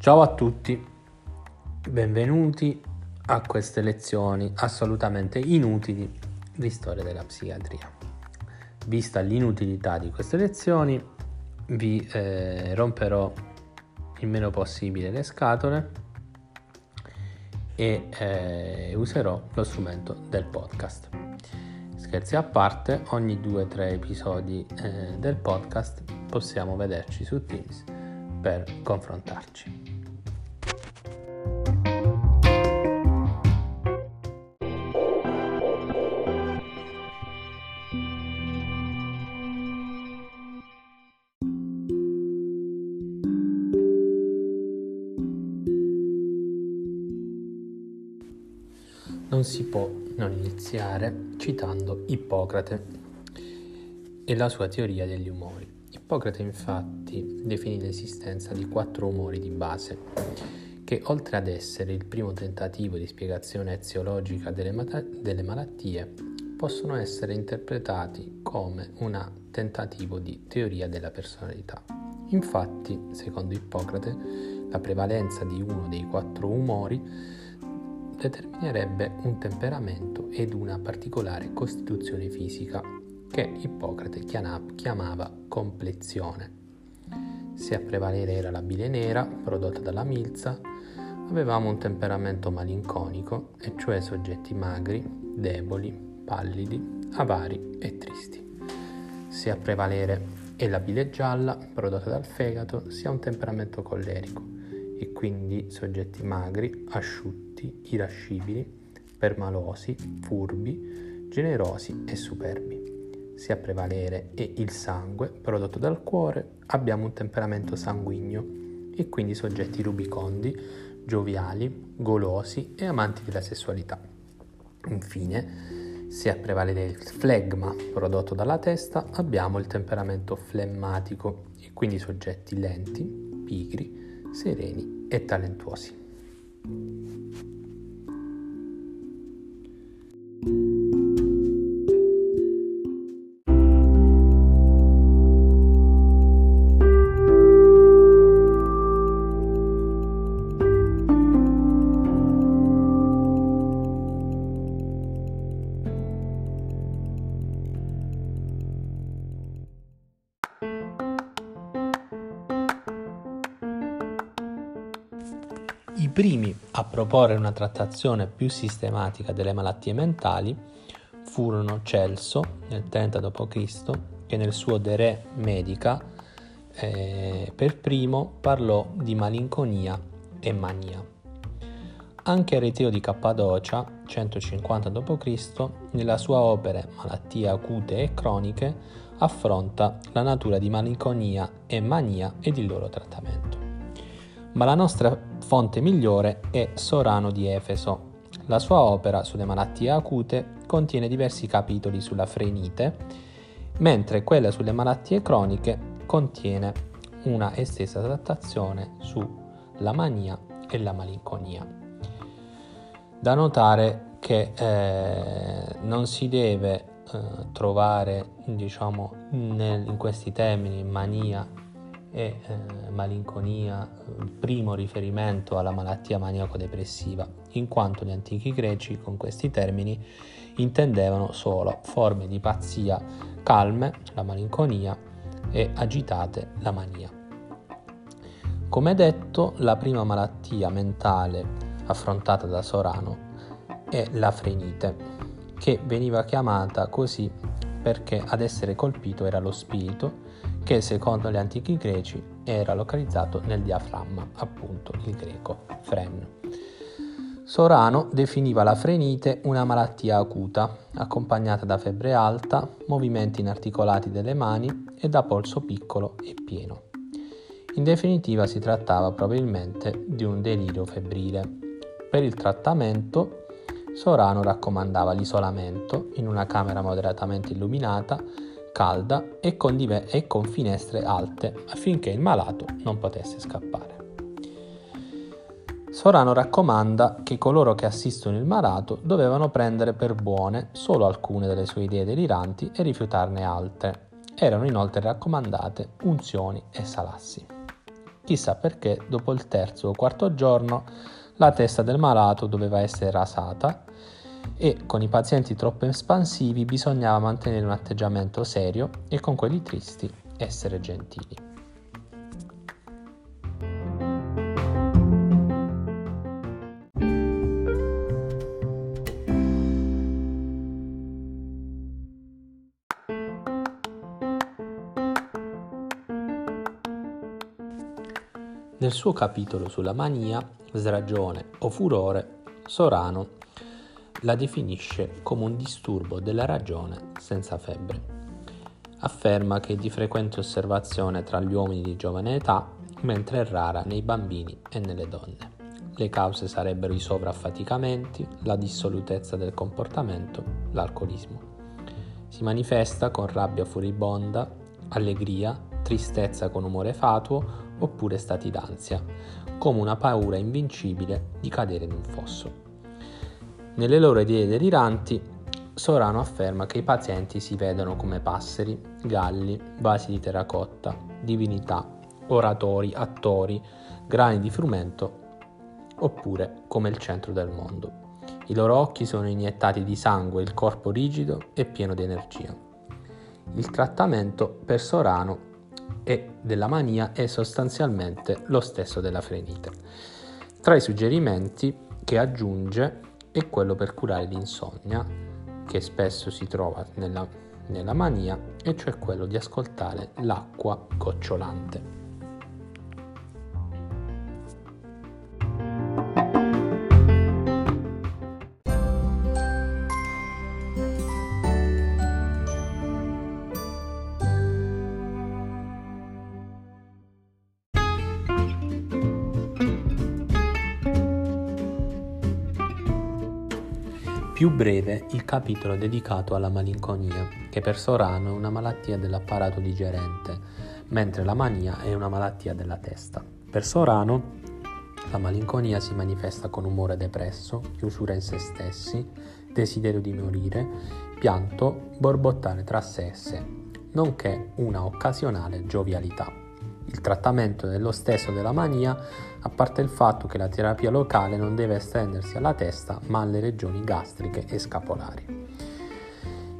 Ciao a tutti, benvenuti a queste lezioni assolutamente inutili di storia della psichiatria. Vista l'inutilità di queste lezioni, vi eh, romperò il meno possibile le scatole e eh, userò lo strumento del podcast. Scherzi a parte, ogni 2-3 episodi eh, del podcast possiamo vederci su Teams per confrontarci. Non si può non iniziare citando Ippocrate e la sua teoria degli umori. Ippocrate infatti definì l'esistenza di quattro umori di base che oltre ad essere il primo tentativo di spiegazione eziologica delle, mat- delle malattie possono essere interpretati come un tentativo di teoria della personalità. Infatti, secondo Ippocrate, la prevalenza di uno dei quattro umori determinerebbe un temperamento ed una particolare costituzione fisica che Ippocrate chiamava complezione. Se a prevalere era la bile nera prodotta dalla milza, avevamo un temperamento malinconico, e cioè soggetti magri, deboli, pallidi, avari e tristi. Se a prevalere è la bile gialla prodotta dal fegato, si ha un temperamento collerico e quindi soggetti magri, asciutti, irascibili, permalosi, furbi, generosi e superbi. Se a prevalere è il sangue prodotto dal cuore, abbiamo un temperamento sanguigno e quindi soggetti rubicondi, gioviali, golosi e amanti della sessualità. Infine, se a prevalere il flegma prodotto dalla testa, abbiamo il temperamento flemmatico e quindi soggetti lenti, pigri, sereni e talentuosi. I primi a proporre una trattazione più sistematica delle malattie mentali furono Celso nel 30 d.C. che nel suo De Re Medica eh, per primo parlò di malinconia e mania. Anche Areteo di Cappadocia, 150 d.C., nella sua opera Malattie acute e croniche, affronta la natura di malinconia e mania ed il loro trattamento. Ma la nostra fonte migliore è Sorano di Efeso. La sua opera sulle malattie acute contiene diversi capitoli sulla frenite, mentre quella sulle malattie croniche contiene una estesa trattazione sulla mania e la malinconia. Da notare che eh, non si deve eh, trovare diciamo, nel, in questi termini mania e eh, malinconia il primo riferimento alla malattia maniaco-depressiva, in quanto gli antichi greci con questi termini intendevano solo forme di pazzia calme, la malinconia, e agitate, la mania. Come detto, la prima malattia mentale affrontata da Sorano è la frenite, che veniva chiamata così perché ad essere colpito era lo spirito che secondo gli antichi greci era localizzato nel diaframma, appunto il greco fren. Sorano definiva la frenite una malattia acuta, accompagnata da febbre alta, movimenti inarticolati delle mani e da polso piccolo e pieno. In definitiva si trattava probabilmente di un delirio febbrile. Per il trattamento Sorano raccomandava l'isolamento in una camera moderatamente illuminata calda e con, dive- e con finestre alte affinché il malato non potesse scappare. Sorano raccomanda che coloro che assistono il malato dovevano prendere per buone solo alcune delle sue idee deliranti e rifiutarne altre. Erano inoltre raccomandate unzioni e salassi. chissà perché dopo il terzo o quarto giorno la testa del malato doveva essere rasata e con i pazienti troppo espansivi bisognava mantenere un atteggiamento serio e con quelli tristi essere gentili. Nel suo capitolo sulla mania, sragione o furore, Sorano la definisce come un disturbo della ragione senza febbre. Afferma che è di frequente osservazione tra gli uomini di giovane età, mentre è rara nei bambini e nelle donne. Le cause sarebbero i sovraffaticamenti, la dissolutezza del comportamento, l'alcolismo. Si manifesta con rabbia furibonda, allegria, tristezza con umore fatuo oppure stati d'ansia, come una paura invincibile di cadere in un fosso. Nelle loro idee deliranti, Sorano afferma che i pazienti si vedono come passeri, galli, vasi di terracotta, divinità, oratori, attori, grani di frumento oppure come il centro del mondo. I loro occhi sono iniettati di sangue, il corpo rigido e pieno di energia. Il trattamento per Sorano e della mania è sostanzialmente lo stesso della frenite. Tra i suggerimenti che aggiunge è quello per curare l'insonnia, che spesso si trova nella, nella mania, e cioè quello di ascoltare l'acqua gocciolante. Più breve il capitolo dedicato alla malinconia, che per Sorano è una malattia dell'apparato digerente, mentre la mania è una malattia della testa. Per Sorano la malinconia si manifesta con umore depresso, chiusura in se stessi, desiderio di morire, pianto, borbottare tra sé e sé, nonché una occasionale giovialità. Il trattamento è lo stesso della mania, a parte il fatto che la terapia locale non deve estendersi alla testa ma alle regioni gastriche e scapolari.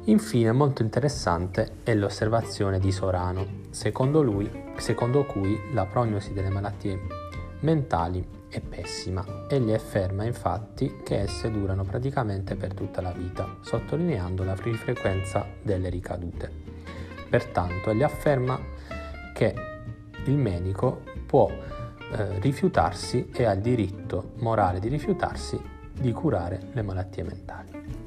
Infine molto interessante è l'osservazione di Sorano, secondo, lui, secondo cui la prognosi delle malattie mentali è pessima. Egli afferma infatti che esse durano praticamente per tutta la vita, sottolineando la frequenza delle ricadute. Pertanto egli afferma che il medico può eh, rifiutarsi e ha il diritto morale di rifiutarsi di curare le malattie mentali.